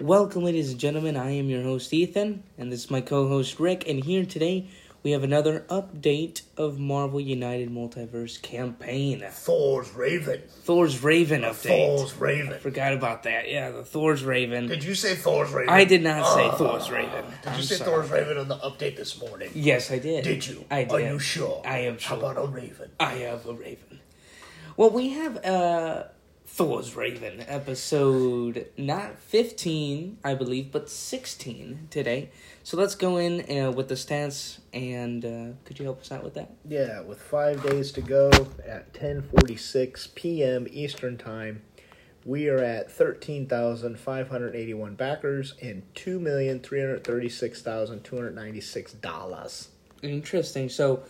Welcome, ladies and gentlemen. I am your host, Ethan, and this is my co host, Rick. And here today, we have another update of Marvel United Multiverse campaign. Thor's Raven. Thor's Raven update. Thor's Raven. Forgot about that. Yeah, the Thor's Raven. Did you say Thor's Raven? I did not say Oh. Thor's Raven. Did I'm you say sorry. Thor's Raven on the update this morning? Yes, I did. Did you? I did. Are you sure? I am sure. How about a Raven? I have a Raven. Well, we have uh Thor's Raven episode not 15, I believe, but 16 today. So let's go in uh, with the stats and uh, could you help us out with that? Yeah, with five days to go at 10:46 p.m. Eastern Time, we are at 13,581 backers and 2,336,296 dollars. Interesting. So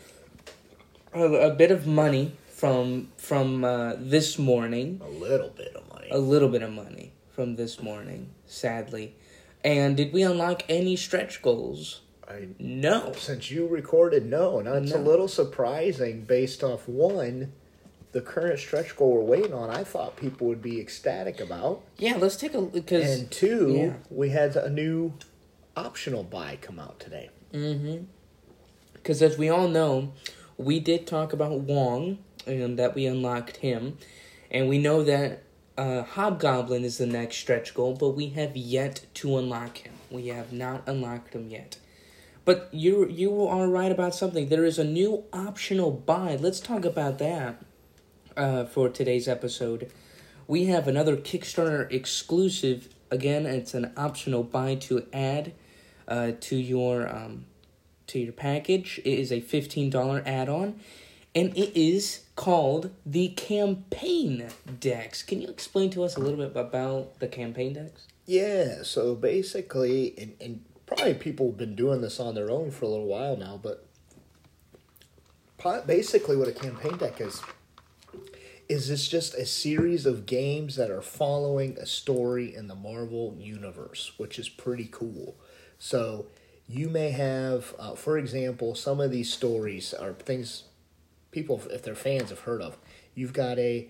a, a bit of money from from uh, this morning. A little bit of money. A little bit of money from this morning, sadly. And did we unlock any stretch goals? I, No. since you recorded, no, and it's a little surprising based off one, the current stretch goal we're waiting on. I thought people would be ecstatic about, Yeah, let's take a because and two, yeah. we had a new optional buy come out today. Mm-hmm. Because as we all know, we did talk about Wong and that we unlocked him, and we know that uh, Hobgoblin is the next stretch goal, but we have yet to unlock him. We have not unlocked him yet. But you you are right about something. There is a new optional buy. Let's talk about that uh, for today's episode. We have another Kickstarter exclusive. Again, it's an optional buy to add uh, to your um, to your package. It is a fifteen dollar add on, and it is called the campaign decks. Can you explain to us a little bit about the campaign decks? Yeah, so basically, and, and probably people have been doing this on their own for a little while now, but basically, what a campaign deck is is it's just a series of games that are following a story in the Marvel universe, which is pretty cool. So you may have, uh, for example, some of these stories are things people, if they're fans, have heard of. You've got a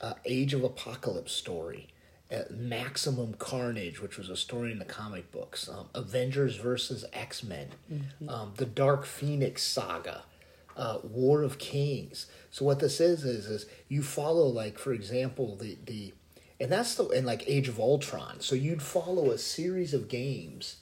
uh, Age of Apocalypse story, uh, Maximum Carnage, which was a story in the comic books, um, Avengers versus X Men, um, the Dark Phoenix saga, uh, War of Kings. So what this is is is you follow like for example the the and that's the and like Age of Ultron. So you'd follow a series of games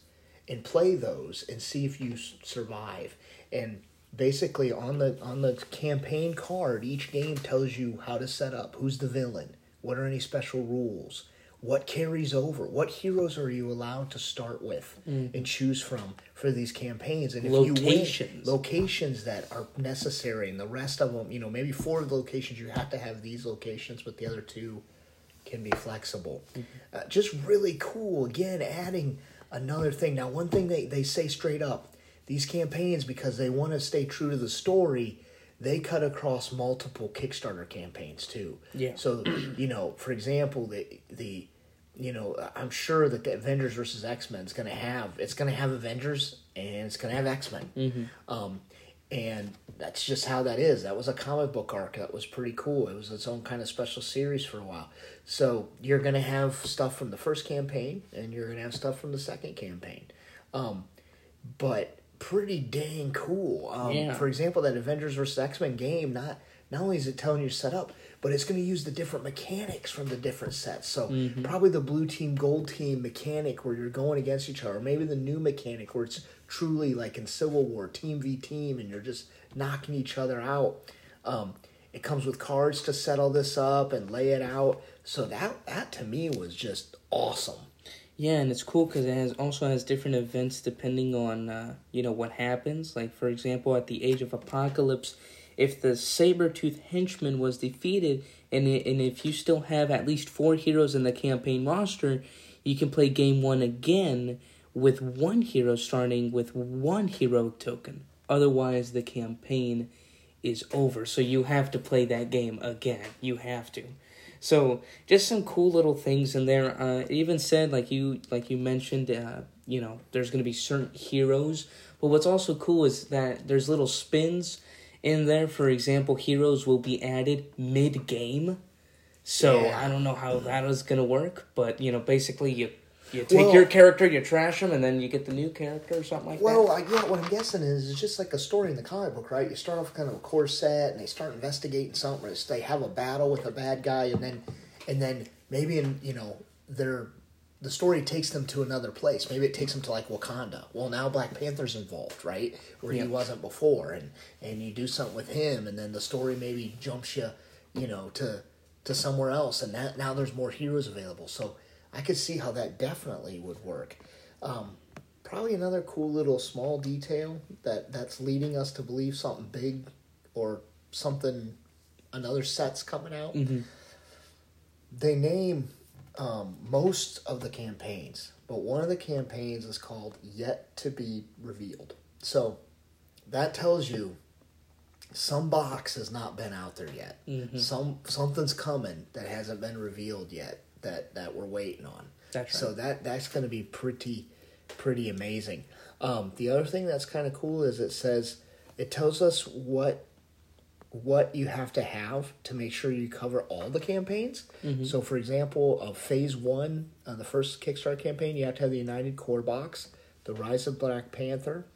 and play those and see if you survive. And basically on the on the campaign card, each game tells you how to set up, who's the villain, what are any special rules, what carries over, what heroes are you allowed to start with and choose from for these campaigns, and if you Locations. win, locations that are necessary, and the rest of them, you know, maybe four of the locations you have to have these locations, but the other two can be flexible. Uh, just really cool. Again, adding another thing. Now, one thing they, they say straight up these campaigns, because they want to stay true to the story, they cut across multiple Kickstarter campaigns too. Yeah. So, you know, for example, the, the, you know, I'm sure that the Avengers versus X Men is going to have it's going to have Avengers and it's going to have X Men, um, and that's just how that is. That was a comic book arc that was pretty cool. It was its own kind of special series for a while. So you're going to have stuff from the first campaign, and you're going to have stuff from the second campaign, um, but pretty dang cool. Um, Yeah. For example, that Avengers vs X Men game not not only is it telling you to set up, but it's going to use the different mechanics from the different sets. So probably the blue team, gold team mechanic where you're going against each other, or maybe the new mechanic where it's truly like in Civil War, team v team, and you're just knocking each other out. Um, it comes with cards to set all this up and lay it out. So that that to me was just awesome. Yeah, and it's cool because it has also has different events depending on uh, you know what happens. Like for example, at the Age of Apocalypse, if the saber-tooth henchman was defeated, and i- and if you still have at least four heroes in the campaign roster, you can play game one again with one hero starting with one hero token. Otherwise, the campaign is over. So you have to play that game again. You have to. So just some cool little things in there. Uh, it even said like you like you mentioned, uh, you know, there's gonna be certain heroes. But what's also cool is that there's little spins in there. For example, heroes will be added mid game. So Yeah. I don't know how that is gonna work, but you know, basically you You take Well- your character, you trash them, and then you get the new character or something like Well, that. Well, I, yeah, what I'm guessing is it's just like a story in the comic book, right? You start off kind of a core set, and they start investigating something. They have a battle with a bad guy, and then, and then maybe in you know their the story takes them to another place. Maybe it takes them to like Wakanda. Well, now Black Panther's involved, right? Where Yeah. he wasn't before, and and you do something with him, and then the story maybe jumps you, you know, to to somewhere else, and that, now there's more heroes available. So I could see how that definitely would work. Um, probably another cool little small detail that that's leading us to believe something big or something another set's coming out. Mhm. They name um, most of the campaigns, but one of the campaigns is called Yet to Be Revealed. So that tells you some box has not been out there yet. Mhm. Some something's coming that hasn't been revealed yet that that we're waiting on. That's right. So that that's going to be pretty pretty amazing. Um, the other thing that's kind of cool is it says it tells us what what you have to have to make sure you cover all the campaigns. Mm-hmm. So, for example, of Phase One, uh, the first Kickstarter campaign, you have to have the United Core box, the Rise of Black Panther,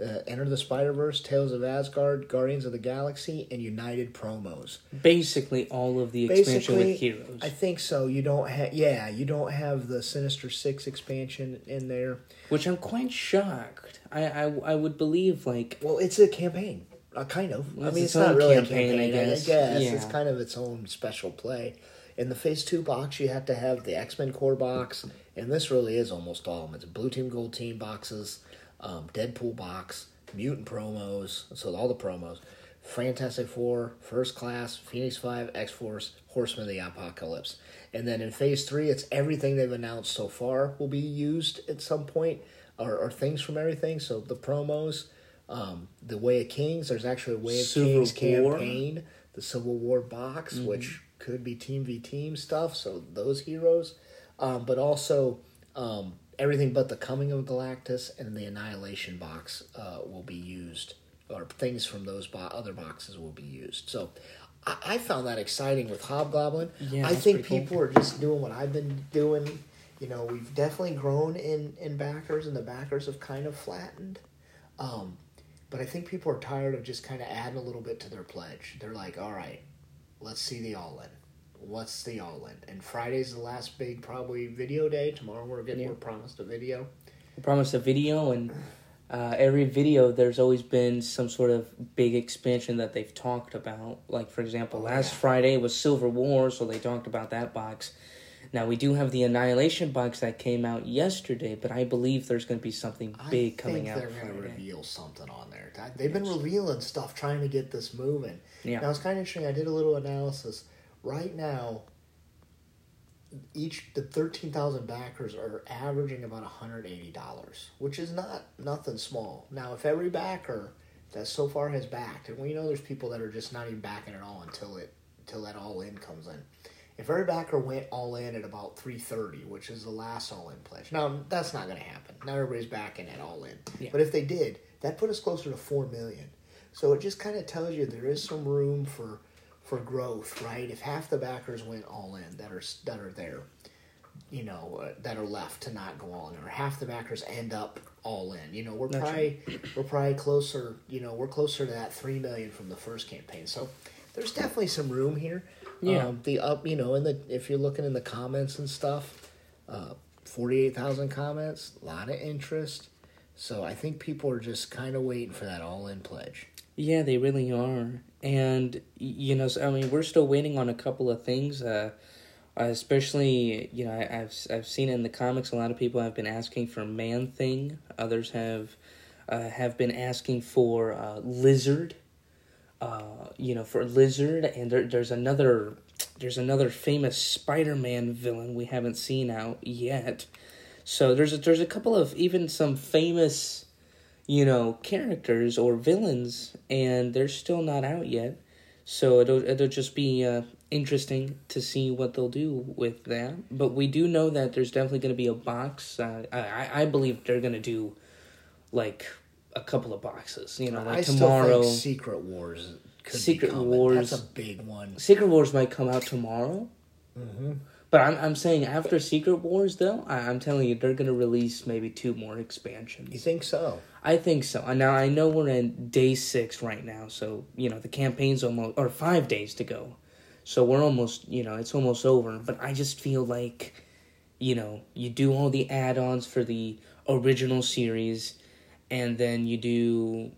uh, Enter the Spider Verse, Tales of Asgard, Guardians of the Galaxy, and United promos. Basically, all of the expansion Basically, with heroes. I think so. You don't have, yeah, you don't have the Sinister Six expansion in there. which I'm quite shocked. I, I I would believe like Well, it's a campaign, uh, kind of. I mean, its it's, not really campaign, I a campaign. I guess. guess, Yeah. it's kind of its own special play. In the Phase Two box, you have to have the X Men core box, and this really is almost all of them. It's Blue Team, Gold Team boxes, um, Deadpool box, Mutant promos, so all the promos, Fantastic Four, First Class, Phoenix Five, X Force, Horsemen of the Apocalypse, and then in Phase Three, it's everything they've announced so far will be used at some point, or, or things from everything. So the promos, um, the War of Kings. There's actually a Way of Civil Kings War. campaign, the Civil War box, which could be Team v Team stuff. So those heroes, um, but also um, everything but the Coming of Galactus and the Annihilation box uh, will be used, or things from those bo- other boxes will be used. So. I I found that exciting with Hobgoblin. Yeah, I think pretty cool. people are just doing what I've been doing. You know, we've definitely grown in in backers, and the backers have kind of flattened. Um, but I think people are tired of just kind of adding a little bit to their pledge. They're like, all right, let's see the all in. What's the all in? And Friday's the last big probably video day. Tomorrow we're getting Yeah. we're promised a video. I promised a video, and uh, every video there's always been some sort of big expansion that they've talked about. Like for example, Oh, last yeah. Friday was Civil War, so they talked about that box. Now we do have the Annihilation box that came out yesterday, but I believe there's going to be something big I coming think out. They're going to reveal something on there. They've been revealing stuff trying to get this moving. Yeah. Now it's kind of interesting. I did a little analysis. Right now, each the thirteen thousand backers are averaging about hundred eighty dollars, which is not nothing small. Now, if every backer that so far has backed, and we know there's people that are just not even backing at all until it until that all in comes in. If every backer went all in at about three thirty, which is the last all in pledge, now that's not going to happen. Not everybody's backing at all in, Yeah. but if they did, that put us closer to four million. So it just kind of tells you there is some room for for growth, right? If half the backers went all in that are that are there, you know, uh, that are left to not go all in, or half the backers end up all in, you know, we're That's probably we're probably closer, you know, we're closer to that three million from the first campaign. So there's definitely some room here. Yeah. Um, the up, you know, in the if you're looking in the comments and stuff, uh, forty eight thousand comments, a lot of interest. So I think people are just kind of waiting for that all in pledge. Yeah, they really are. And, you know, so, I mean, we're still waiting on a couple of things. Uh, especially, you know, I, I've, I've seen in the comics. A lot of people have been asking for Man Thing. Others have uh, have been asking for uh, Lizard. Uh, you know, for Lizard. And there, there's another there's another famous Spider-Man villain we haven't seen out yet. So there's a, there's a couple of even some famous you know, characters or villains, and they're still not out yet. So it'll it'll just be uh, interesting to see what they'll do with that. But we do know that there's definitely going to be a box. Uh, I I- believe they're going to do like a couple of boxes. You know, like I tomorrow. Secret Wars. Secret. Wars. That's a big one. Secret Wars might come out tomorrow. Mm-hmm. But I'm I'm saying after Secret Wars though, I, I'm telling you they're gonna release maybe two more expansions. You think so? I think so. And now I know we're in day six right now, so you know the campaign's almost or five days to go, so we're almost you know it's almost over. But I just feel like, you know, you do all the add-ons for the original series, and then you do,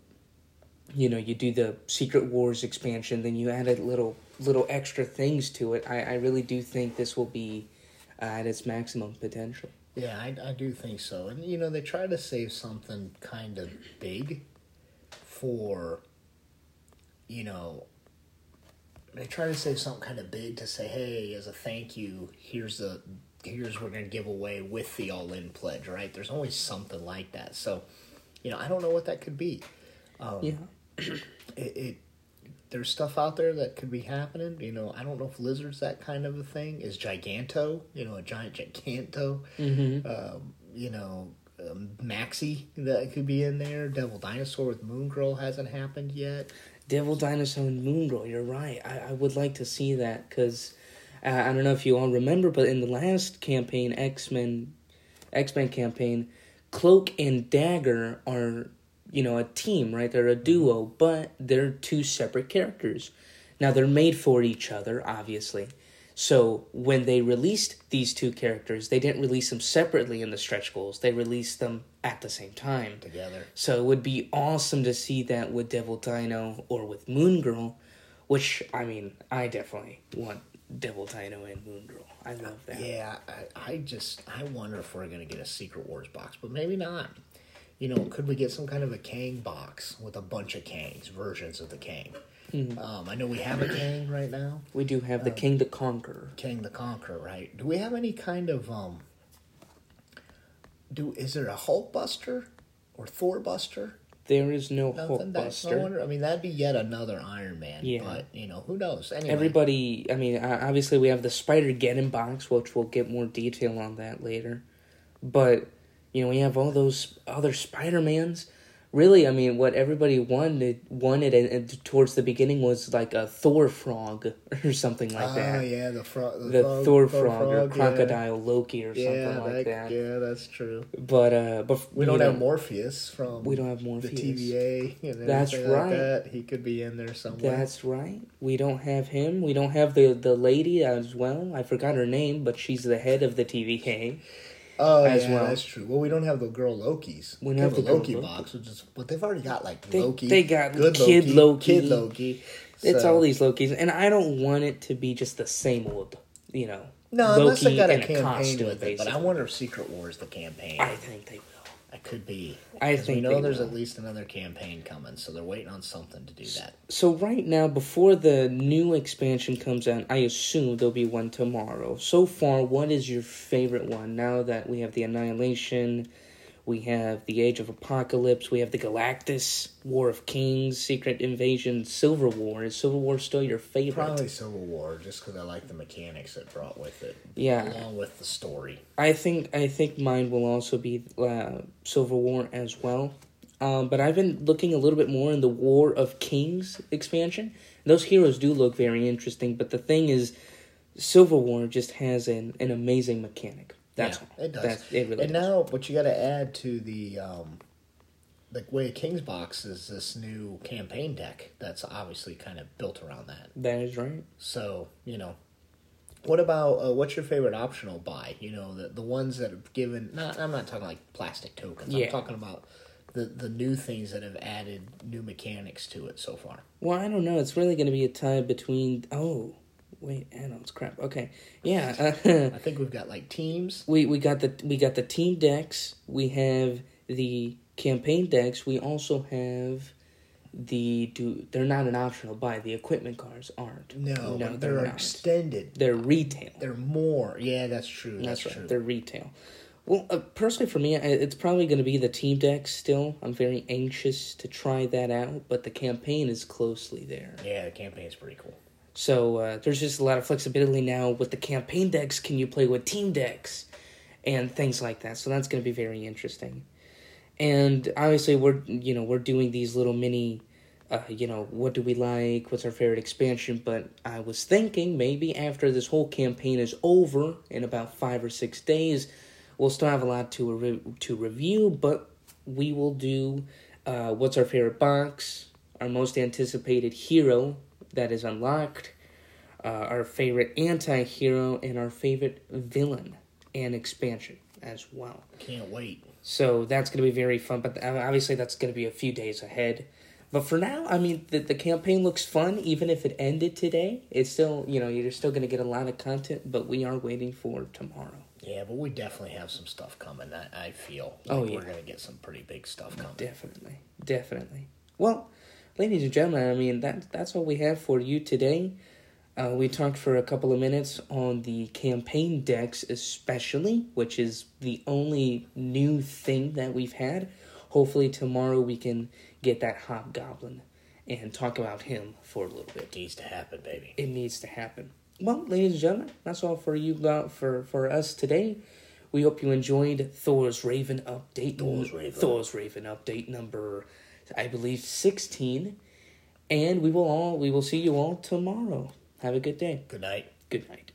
you know, you do the Secret Wars expansion. Then you add a little little extra things to it. I I really do think this will be uh, at its maximum potential. Yeah, I, I do think so. And, you know, they try to save something kind of big for, you know, they try to save something kind of big to say, hey, as a thank you, here's the here's what we're going to give away with the all in pledge, right? There's always something like that. So, you know, I don't know what that could be. Um, Yeah. it, it there's stuff out there that could be happening. You know, I don't know if lizards that kind of a thing is giganto. You know, a giant giganto. Mm-hmm. Um, you know, um, Maxie that could be in there. Devil dinosaur with Moon Girl hasn't happened yet. Devil Dinosaur and Moon Girl, you're right. I, I would like to see that because uh, I don't know if you all remember, but in the last campaign, X Men, X Men campaign, Cloak and Dagger are you know a team, right? They're a mm-hmm. duo, but they're two separate characters. Now they're made for each other, obviously. So when they released these two characters, they didn't release them separately in the stretch goals. They released them at the same time. Together. So it would be awesome to see that with Devil Dino or with Moon Girl, which I mean, I definitely want Devil Dino and Moon Girl. I love that. Yeah, I, I just I wonder if we're gonna get a Secret Wars box, but maybe not. You know, could we get some kind of a Kang box with a bunch of Kangs, versions of the Kang? Um, I know we have a Kang right now, We do have the Kang the Conqueror. Kang the Conqueror, right? Do we have any kind of um? Do is there a Hulk Buster or Thor Buster? There is no Nothing. Hulkbuster. wonder. I mean, that'd be yet another Iron Man. Yeah. But you know, who knows? Anyway, Everybody, I mean, obviously we have the Spider Geddon box, which we'll get more detail on that later. But you know, we have all those other Spider Mans. Really, I mean, what everybody wanted wanted and, and towards the beginning was like a Thor frog or something like oh that. Oh yeah, the frog, the, the frog, Thor Thor frog, or yeah. crocodile Loki or Yeah, something like that, that. yeah, that's true. But uh, but We don't know, have Mobius from. We don't have Mobius. the. TVA. And That's like right. that. He could be in there somewhere. That's right. We don't have him. We don't have the the lady as well. I forgot her name, but she's the head of the TVA. Oh as yeah, well. that's true. Well, we don't have the girl Lokis. We don't have have the Loki Loki. box, which is but they've already got like They- Loki. they got good Kid Loki. Kid Loki. It's all these Lokis, and I don't want it to be just the same old, you know. No, unless they Loki got a campaign costume, with it. But I wonder if Secret Wars the campaign. I think they. That could be. I think we know there's will. at least another campaign coming, so they're waiting on something to do that. So right now, before the new expansion comes out, I assume there'll be one tomorrow. So far, what is your favorite one? Now that we have the Annihilation, we have the Age of Apocalypse, we have the Galactus, War of Kings, Secret Invasion, Civil War. Is Civil War still your favorite? Probably Civil War, just because I like the mechanics it brought with it, Yeah, along with the story. I think I think mine will also be uh, Civil War as well. Um, but I've been looking a little bit more in the War of Kings expansion. Those heroes do look very interesting, but the thing is, Civil War just has an, an amazing mechanic. That's Yeah, it does. That's, it really and does. now, what you got to add to the um, the War of Kings box is this new campaign deck that's obviously kind of built around that. that is right. So you know, what about uh, what's your favorite optional buy? You know, the the ones that have given. Not I'm not talking like plastic tokens. Yeah. I'm talking about the the new things that have added new mechanics to it so far. Well, I don't know. It's really going to be a tie between. Oh, wait, add-ons. Crap. Okay, yeah. I think we've got like teams. we we got the we got the team decks. We have the campaign decks. We also have the do. They're not an optional buy. The equipment cards aren't. No, no, they're, they're, extended. They're retail. They're more. Yeah, that's true. That's, That's, right. true. They're retail. Well, uh, personally, for me, I- it's probably going to be the team decks. Still, I'm very anxious to try that out. But the campaign is closely there. Yeah, the campaign's pretty cool. So uh, there's just a lot of flexibility now with the campaign decks. Can you play with team decks and things like that? So that's going to be very interesting. And obviously, we're you know we're doing these little mini uh, you know, what do we like? What's our favorite expansion? But I was thinking maybe after this whole campaign is over in about five or six days, we'll still have a lot to re- to review. But we will do uh, what's our favorite box, our most anticipated hero that is unlocked, uh, our favorite anti-hero, and our favorite villain and expansion as well. Can't wait. So that's going to be very fun, but uh, obviously that's going to be a few days ahead. But for now, I mean, the, the campaign looks fun, even if it ended today. It's still, you know, you're still going to get a lot of content, but we are waiting for tomorrow. Yeah, but we definitely have some stuff coming. I, I feel Oh, yeah. we're gonna get some pretty big stuff coming. Definitely, definitely. Well, ladies and gentlemen, I mean that that's all we have for you today. Uh, we talked for a couple of minutes on the campaign decks, especially, which is the only new thing that we've had. Hopefully, tomorrow we can get that hobgoblin and talk about him for a little bit. It needs to happen, baby. It needs to happen. Well, ladies and gentlemen, that's all for you for for us today. We hope you enjoyed Thor's Raven update. Thor's Raven. Thor's Raven update number, I believe, sixteen. And we will all we will see you all tomorrow. Have a good day. Good night. Good night.